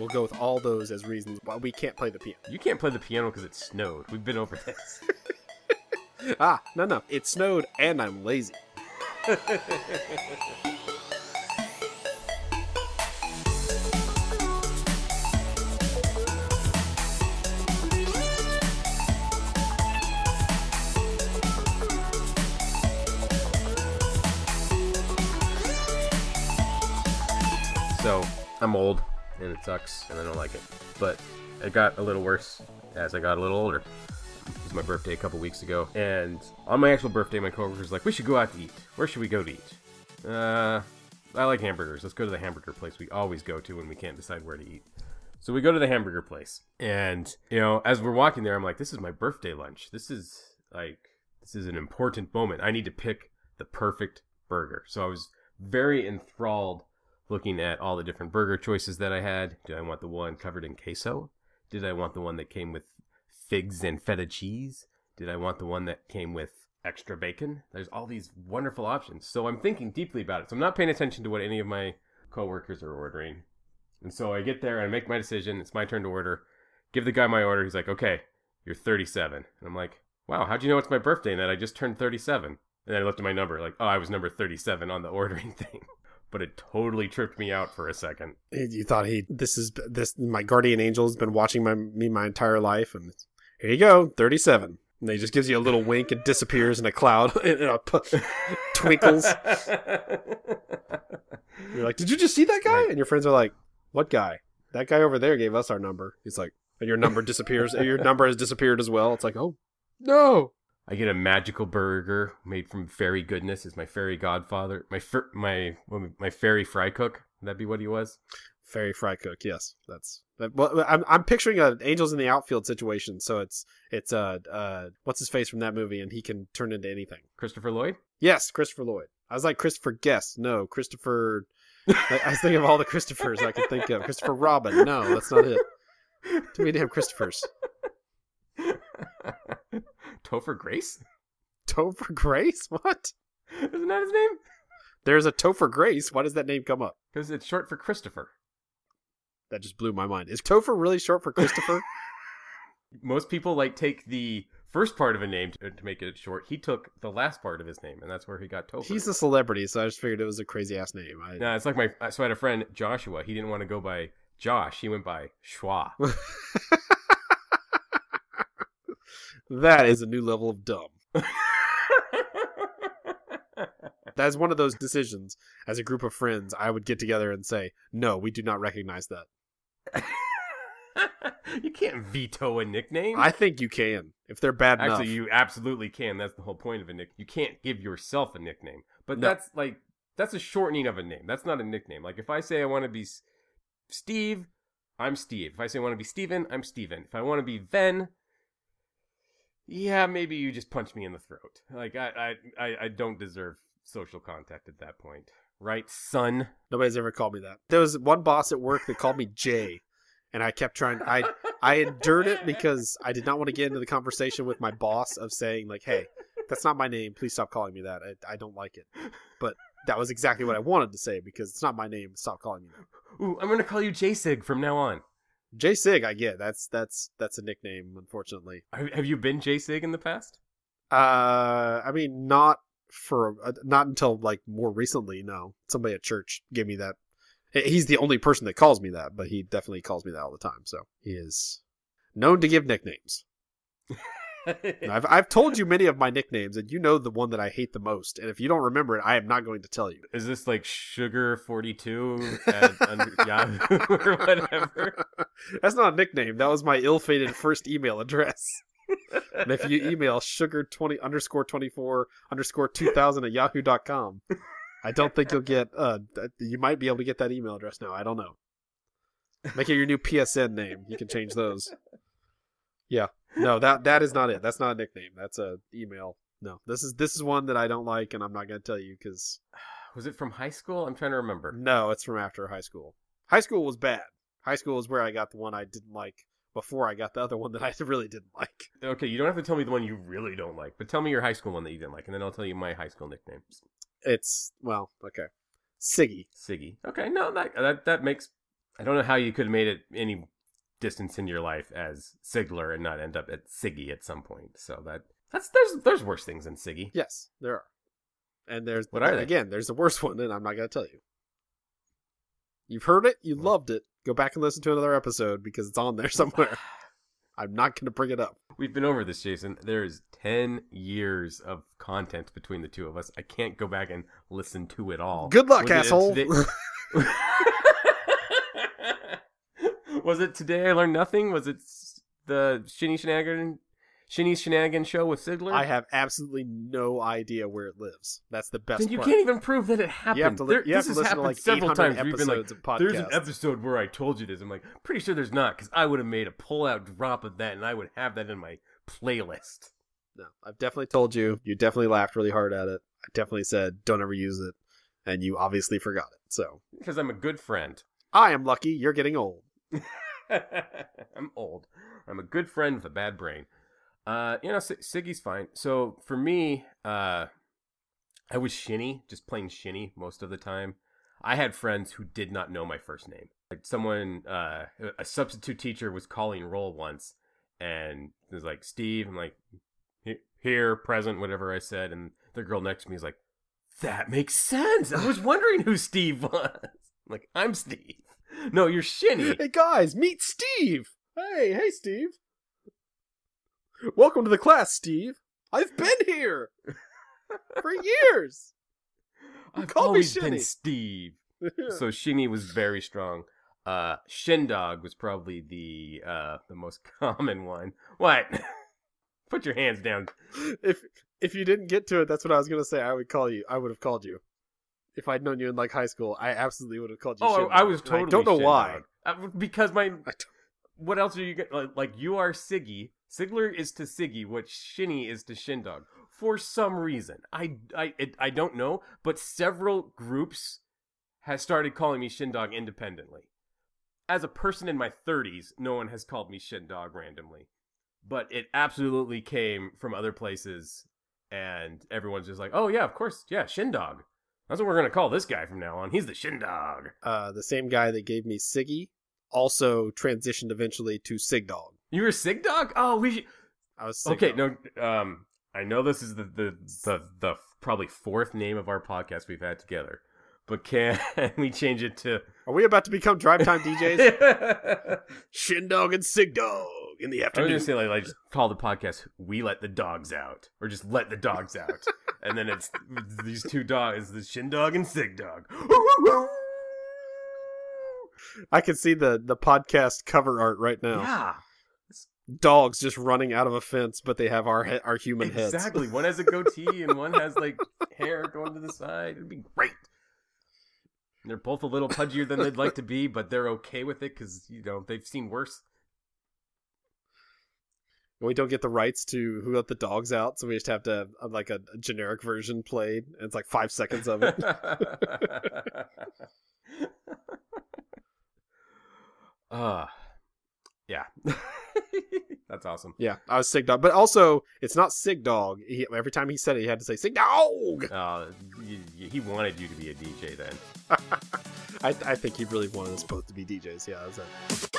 We'll go with all those as reasons why we can't play the piano. You can't play the piano because it snowed. We've been over this. Ah, no, no. It snowed and I'm lazy. so I'm old, and it sucks, and I don't like it. But it got a little worse as I got a little older. It was my birthday a couple weeks ago, and on my actual birthday, my coworkers were like, "We should go out to eat. Where should we go to eat?" Uh, I like hamburgers. Let's go to the hamburger place we always go to when we can't decide where to eat. So we go to the hamburger place, and you know, as we're walking there, I'm like, "This is my birthday lunch. This is like, this is an important moment. I need to pick the perfect burger." So I was very enthralled looking at all the different burger choices that I had. Did I want the one covered in queso? Did I want the one that came with figs and feta cheese? Did I want the one that came with extra bacon? There's all these wonderful options. So I'm thinking deeply about it. So I'm not paying attention to what any of my coworkers are ordering. And so I get there and I make my decision. It's my turn to order. Give the guy my order. He's like, okay, you're 37. And I'm like, wow, how'd you know it's my birthday and that I just turned 37? And then I looked at my number, like, oh, I was number 37 on the ordering thing but it totally tripped me out for a second. You thought he this is this my guardian angel has been watching my me my entire life, and here you go, thirty seven. And he just gives you a little wink and disappears in a cloud and a p- twinkles. You're like, did you just see that guy? Right. And your friends are like, what guy? That guy over there gave us our number. He's like, and your number disappears. your number has disappeared as well. It's like, oh no. I get a magical burger made from fairy goodness. Is my fairy godfather my my my fairy fry cook? Would that be what he was? Fairy fry cook, yes, that's. That, well, I'm I'm picturing an angels in the outfield situation. So it's it's uh uh what's his face from that movie, and he can turn into anything. Christopher Lloyd. Yes, Christopher Lloyd. I was like Christopher Guest. No, Christopher. I, I was thinking of all the Christophers I could think of. Christopher Robin. No, that's not it. Too many damn Christophers. Topher Grace? Topher Grace? What? Isn't that his name? There's a Topher Grace. Why does that name come up? Because it's short for Christopher. That just blew my mind. Is Topher really short for Christopher? Most people like take the first part of a name to, to make it short. He took the last part of his name, and that's where he got Topher. He's a celebrity, so I just figured it was a crazy ass name. I... No, it's like my. So I had a friend Joshua. He didn't want to go by Josh. He went by Schwa. that is a new level of dumb. That's one of those decisions. As a group of friends, I would get together and say, "No, we do not recognize that." you can't veto a nickname. I think you can if they're bad enough. Actually, you absolutely can. That's the whole point of a nick. You can't give yourself a nickname, but No. that's like that's a shortening of a name. That's not a nickname. Like if I say I want to be Steve, I'm Steve. If I say I want to be Steven, I'm Steven. If I want to be Ven, yeah, maybe you just punch me in the throat. Like I, I, I, I don't deserve social contact at that point, right, son? Nobody's ever called me that. There was one boss at work that called me Jay, and I kept trying. I I endured it because I did not want to get into the conversation with my boss of saying like, "Hey, that's not my name. Please stop calling me that. I, I don't like it." But that was exactly what I wanted to say because it's not my name. Stop calling me that. Ooh, I'm gonna call you J-Sig from now on. Jay Sig, I get. That's that's that's a nickname, unfortunately. Have you been J-Sig in the past? Uh, I mean, not for uh, not until like more recently. No, somebody at church gave me that. He's the only person that calls me that, but he definitely calls me that all the time. So he is known to give nicknames. I've I've told you many of my nicknames, and you know the one that I hate the most. And if you don't remember it, I am not going to tell you. Is this like sugar forty two at under Yahoo or whatever? That's not a nickname. That was my ill-fated first email address. and if you email sugar twenty underscore twenty four underscore two thousand at yahoo.com, I don't think you'll get. Uh, you might be able to get that email address now. I don't know. Make it your new PSN name. You can change those. Yeah. No, that that is not it. That's not a nickname. That's a email. No, this is this is one that I don't like, and I'm not going to tell you because Was it from high school? I'm trying to remember. no, it's from after high school. High school was bad. High school is where I got the one I didn't like before I got the other one that I really didn't like. Okay, you don't have to tell me the one you really don't like, but tell me your high school one that you didn't like, and then I'll tell you my high school nicknames. It's well, okay, Siggy. Siggy. Okay, no, that that that makes I don't know how you could have made it any distance in your life as Sigler and not end up at Siggy at some point. So that that's there's there's worse things than Siggy. Yes, there are. And there's What are they? again, there's the worst one, and I'm not gonna tell you. You've heard it, you Well- loved it. Go back and listen to another episode because it's on there somewhere. I'm not gonna bring it up. We've been over this, Jason. There is ten years of content between the two of us. I can't go back and listen to it all. Good luck, Was asshole. Was it today I learned nothing? Was it the Shinny Shenanigan Shinny Shenanigan show with Sigler? I have absolutely no idea where it lives. That's the best then you part. can't even prove that it happened. You have to, li- There- you have this to listen to happened like several times. We've been like, of podcasts. There's an episode where I told you this. I'm like, pretty sure there's not, because I would have made a pull-out drop of that, and I would have that in my playlist. No, I've definitely told you. You definitely laughed really hard at it. I definitely said don't ever use it, and you obviously forgot it. So Because I'm a good friend. I am lucky. You're getting old. I'm old. I'm a good friend with a bad brain. Uh, you know, Siggy's fine. So for me, uh, I was shinny, just plain shinny most of the time. I had friends who did not know my first name. Like someone, uh, a substitute teacher was calling roll once, and it was like Steve. I'm like, here, present, whatever I said, and the girl next to me is like, that makes sense. I was wondering who Steve was. I'm like, I'm Steve. No, you're shinny. Hey guys, meet Steve. Hey, hey Steve. Welcome to the class, Steve. I've been here for years. I've Call me always been. Steve. so Shinny was very strong. Uh, Shindog was probably the uh, the most common one. What? Put your hands down. if if you didn't get to it, that's what I was gonna say. I would call you. I would have called you. If I'd known you in like high school, I absolutely would have called you. Oh, Shin I was Dog. Totally. I don't know why. Shindog. Uh, because my. What else are you get? Like, like you are Siggy. Sigler is to Siggy what Shinny is to Shindog. For some reason, I I it, I don't know, but several groups has started calling me Shindog independently. As a person in my 30s, no one has called me Shindog randomly. But it absolutely came from other places, and everyone's just like, oh, yeah, of course, yeah, Shindog. That's what we're going to call this guy from now on. He's the Shindog. Uh, the same guy that gave me Siggy also transitioned eventually to Sig Dog. You were Sig Dog? Oh, we should. I was Sig Okay, no, um, I know this is the, the, the, the probably fourth name of our podcast we've had together, but can we change it to. Are we about to become Drive Time DJs? Shin Dog and Sig Dog in the afternoon. I was gonna say like, like just call the podcast "We Let the Dogs Out" or just "Let the Dogs Out," and then it's these two dogs, the Shin Dog and Sig Dog. I can see the the podcast cover art right now. Yeah, Dogs just running out of a fence, but they have our he- our human heads. exactly. One has a goatee and one has like hair going to the side. It'd be great. They're both a little pudgier than they'd like to be, but they're okay with it because you know they've seen worse. we don't get the rights to who let the dogs out, so we just have to have uh, like a, a generic version played. And it's like five seconds of it. uh yeah. That's awesome. yeah, I was Sig Dog, but also it's not Sig Dog. He, every time he said it, he had to say Sig Dog. Uh, he wanted you to be a DJ then. I, I think he really wanted us both to be DJs. Yeah, that's it.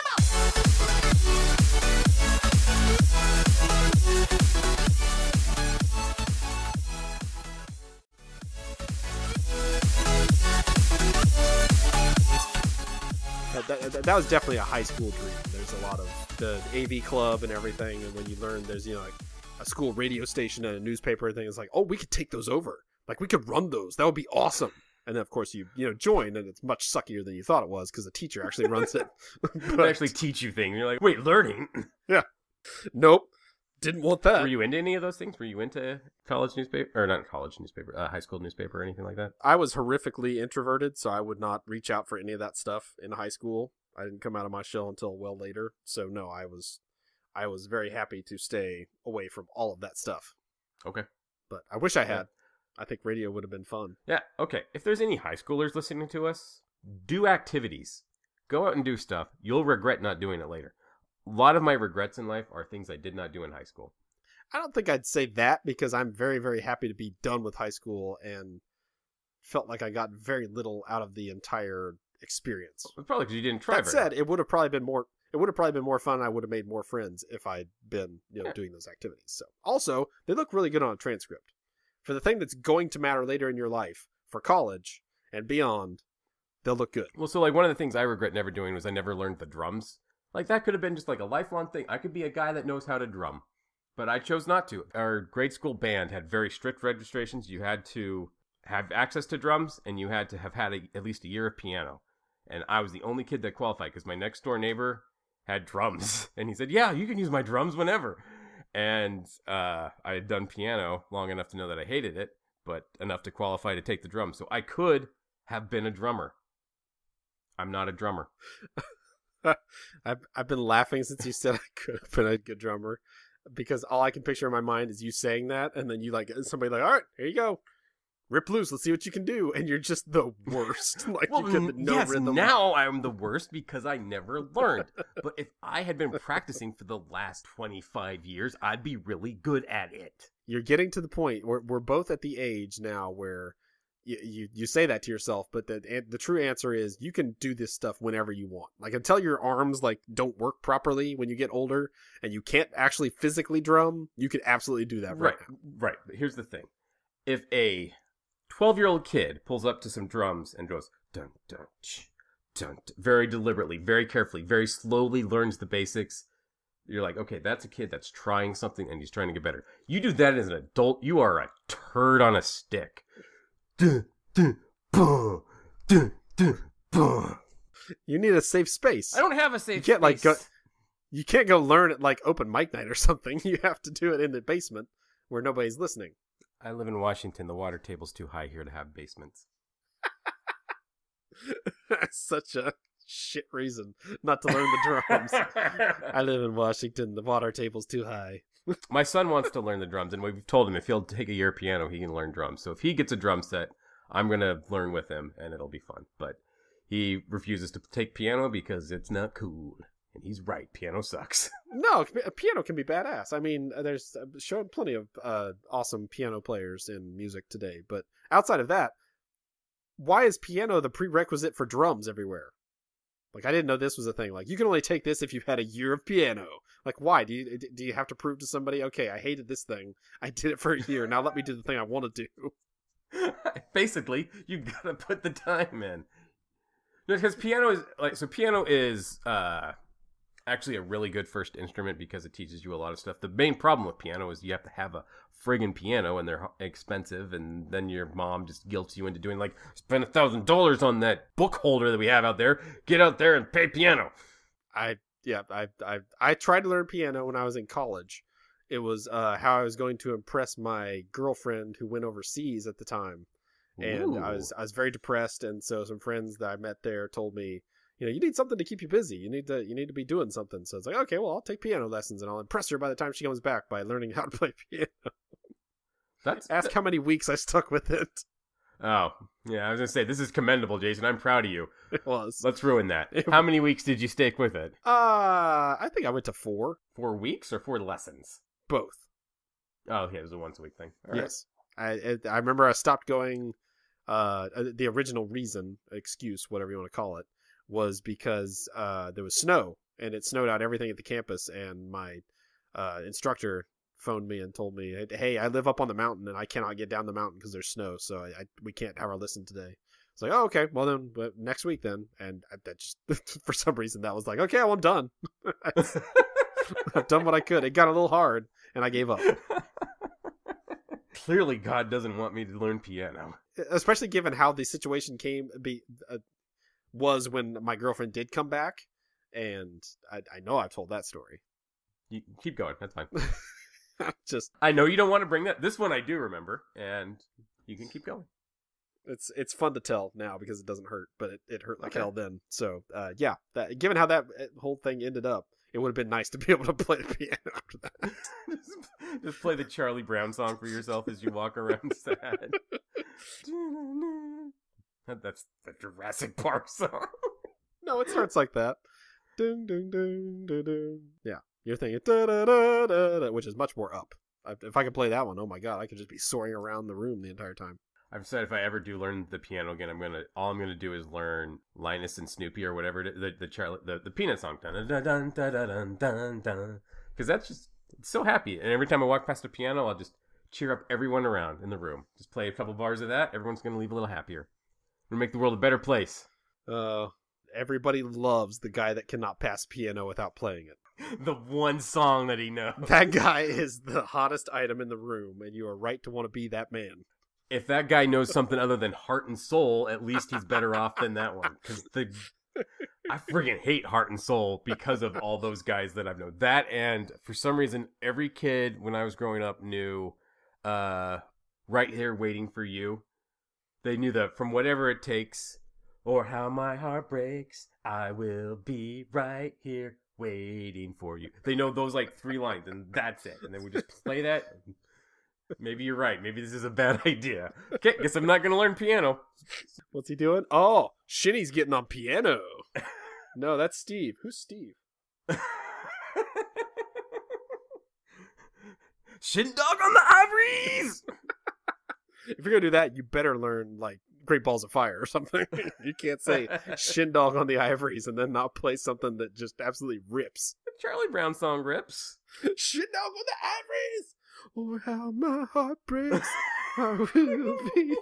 That, that, that was definitely a high school dream. A lot of the AV club and everything, and when you learn there's you know like a school radio station and a newspaper thing, it's like oh we could take those over, like we could run those. That would be awesome. And then of course you you know join, and it's much suckier than you thought it was because the teacher actually runs it. They actually teach you things. You're like, wait, learning? Yeah. Nope, didn't want that. Were you into any of those things? Were you into college newspaper or not college newspaper, uh, high school newspaper, or anything like that? I was horrifically introverted, so I would not reach out for any of that stuff in high school. I didn't come out of my shell until well later. So no, I was I was very happy to stay away from all of that stuff. Okay. But I wish I had. I think radio would have been fun. Yeah. Okay. If there's any high schoolers listening to us, do activities. Go out and do stuff. You'll regret not doing it later. A lot of my regrets in life are things I did not do in high school. I don't think I'd say that because I'm very very happy to be done with high school and felt like I got very little out of the entire experience. It's probably because you didn't try. That said, it would have probably been more. It would have probably been more fun. I would have made more friends if I'd been, you know, Yeah. doing those activities. So, also, they look really good on a transcript. For the thing that's going to matter later in your life, for college and beyond, they'll look good. Well, so like one of the things I regret never doing was I never learned the drums. Like that could have been just like a lifelong thing. I could be a guy that knows how to drum, but I chose not to. Our grade school band had very strict registrations. You had to have access to drums, and you had to have had a, at least a year of piano. And I was the only kid that qualified because my next door neighbor had drums, and he said, "Yeah, you can use my drums whenever." And uh, I had done piano long enough to know that I hated it, but enough to qualify to take the drums. So I could have been a drummer. I'm not a drummer. I've I've been laughing since you said I could have been a good drummer, because all I can picture in my mind is you saying that, and then you like somebody like, all right, here you go, rip loose, let's see what you can do, and you're just the worst. like Well, you could n- mm, no yes, rhythm. now I'm the worst because I never learned. but if I had been practicing for the last 25 years, I'd be really good at it. you're getting to the point where we're both at the age now where you, you, you say that to yourself, but the the true answer is you can do this stuff whenever you want. Like until your arms like don't work properly when you get older and you can't actually physically drum, you can absolutely do that right, Right, right. But here's the thing: if a 12 year old kid pulls up to some drums and goes dun dun ch, dun, dun, very deliberately, very carefully, very slowly learns the basics. You're like, okay, that's a kid that's trying something and he's trying to get better. You do that as an adult, you are a turd on a stick. Dun, dun, boom, dun, dun, boom. You need a safe space. I don't have a safe. You can't, like, space. go- You can't go learn at like open mic night or something. You have to do it in the basement where nobody's listening. I live in Washington. The water table's too high here to have basements. That's such a shit reason not to learn the drums. I live in Washington. The water table's too high. My son wants to learn the drums, and we've told him if he'll take a year piano, he can learn drums. So if he gets a drum set, I'm gonna learn with him, and it'll be fun. But he refuses to take piano because it's not cool, and he's right. Piano sucks. No, a piano can be badass. I mean, uh, there's uh, shown plenty of uh, awesome piano players in music today, but outside of that, why is piano the prerequisite for drums everywhere? Like, I didn't know this was a thing. Like, you can only take this if you've had a year of piano. Like, why do you do you have to prove to somebody? Okay, I hated this thing. I did it for a year. Now let me do the thing I want to do. Basically, you gotta put the time in. Because piano is like so. Piano is uh, actually a really good first instrument because it teaches you a lot of stuff. The main problem with piano is you have to have a friggin' piano, and they're expensive, and then your mom just guilts you into doing like spend a thousand dollars on that book holder that we have out there. Get out there and pay piano. I yeah, I I I tried to learn piano when I was in college. It was uh, how I was going to impress my girlfriend who went overseas at the time, and I was I was very depressed. And so some friends that I met there told me, you know, you need something to keep you busy. You need to you need to be doing something. So it's like, okay, well, I'll take piano lessons and I'll impress her by the time she comes back by learning how to play piano. That's Ask how many weeks I stuck with it. oh yeah. I was gonna say this is commendable, Jason. I'm proud of you. It was. Let's ruin that. It- How many weeks did you stick with it? Uh, I think I went to four, Four weeks or four lessons? both. Oh, yeah, it was a once a week thing. All right. yes, I it, I remember I stopped going. Uh, uh, the original reason, excuse, whatever you want to call it, was because uh there was snow and it snowed out everything at the campus, and my uh instructor phoned me and told me, "Hey, I live up on the mountain and I cannot get down the mountain because there's snow, so I, I we can't have our lesson today." It's like, oh, okay, well then, but next week then, and I, that just for some reason that was like, okay, well, I'm done. I've done what I could. It got a little hard, and I gave up. Clearly, God doesn't want me to learn piano. especially given how the situation came be uh, was when my girlfriend did come back and I, I know I've told that story. You keep going. That's fine. Just I know you don't want to bring that. This one I do remember, and you can keep going. it's it's fun to tell now because it doesn't hurt, but it, it hurt like Okay. hell then. So uh, yeah, that, given how that uh, whole thing ended up, it would have been nice to be able to play the piano after that. just, just play the Charlie Brown song for yourself as you walk around sad. That's the Jurassic Park song. no, it starts like that. Ding ding ding ding ding. Yeah, you're thinking da da da da, da which is much more up. If I could play that one, oh my god, I could just be soaring around the room the entire time. I've said if I ever do learn the piano again, I'm gonna all I'm gonna do is learn Linus and Snoopy or whatever it is, the the Charlie the, the Peanut song dun dun dun dun dun dun dun because that's just it's so happy. And every time I walk past a piano, I'll just cheer up everyone around in the room. Just play a couple bars of that. Everyone's gonna leave a little happier. Gonna make the world a better place. Uh, everybody loves the guy that cannot pass piano without playing it. the one song that he knows. That guy is the hottest item in the room, and you are right to want to be that man. If that guy knows something other than heart and soul, at least he's better off than that one. Because the I friggin' hate heart and soul because of all those guys that I've known. That and for some reason, every kid when I was growing up knew uh, "Right Here Waiting for You." They knew that from whatever it takes, or how my heart breaks, I will be right here waiting for you. They know those like three lines, and that's it. And then we just play that. Maybe you're right. Maybe this is a bad idea. Okay, guess I'm not gonna learn piano. What's he doing? Oh, Shinny's getting on piano. no, that's Steve. Who's Steve? Shin dog on the ivories. If you're gonna do that, you better learn like Great Balls of Fire or something. you can't say Shin Dog on the Ivories and then not play something that just absolutely rips. Charlie Brown song rips. Shin Dog on the Ivories. Oh, how my heart breaks. I will be.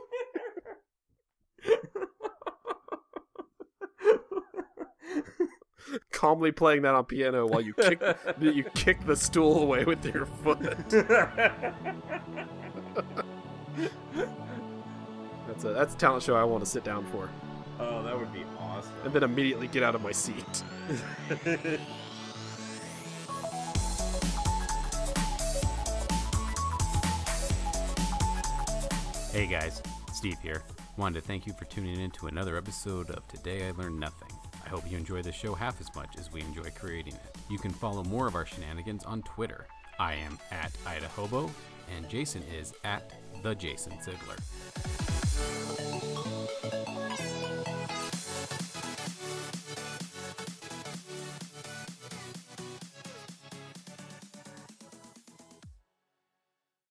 Calmly playing that on piano while you kick you kick the stool away with your foot. That's a that's a talent show I want to sit down for, oh, that would be awesome. and then immediately get out of my seat. Hey guys, Steve here. Wanted to thank you for tuning in to another episode of Today I Learned Nothing. I hope you enjoy the show half as much as we enjoy creating it. You can follow more of our shenanigans on Twitter. I am at Idahobo, and Jason is at the Jason Sigler.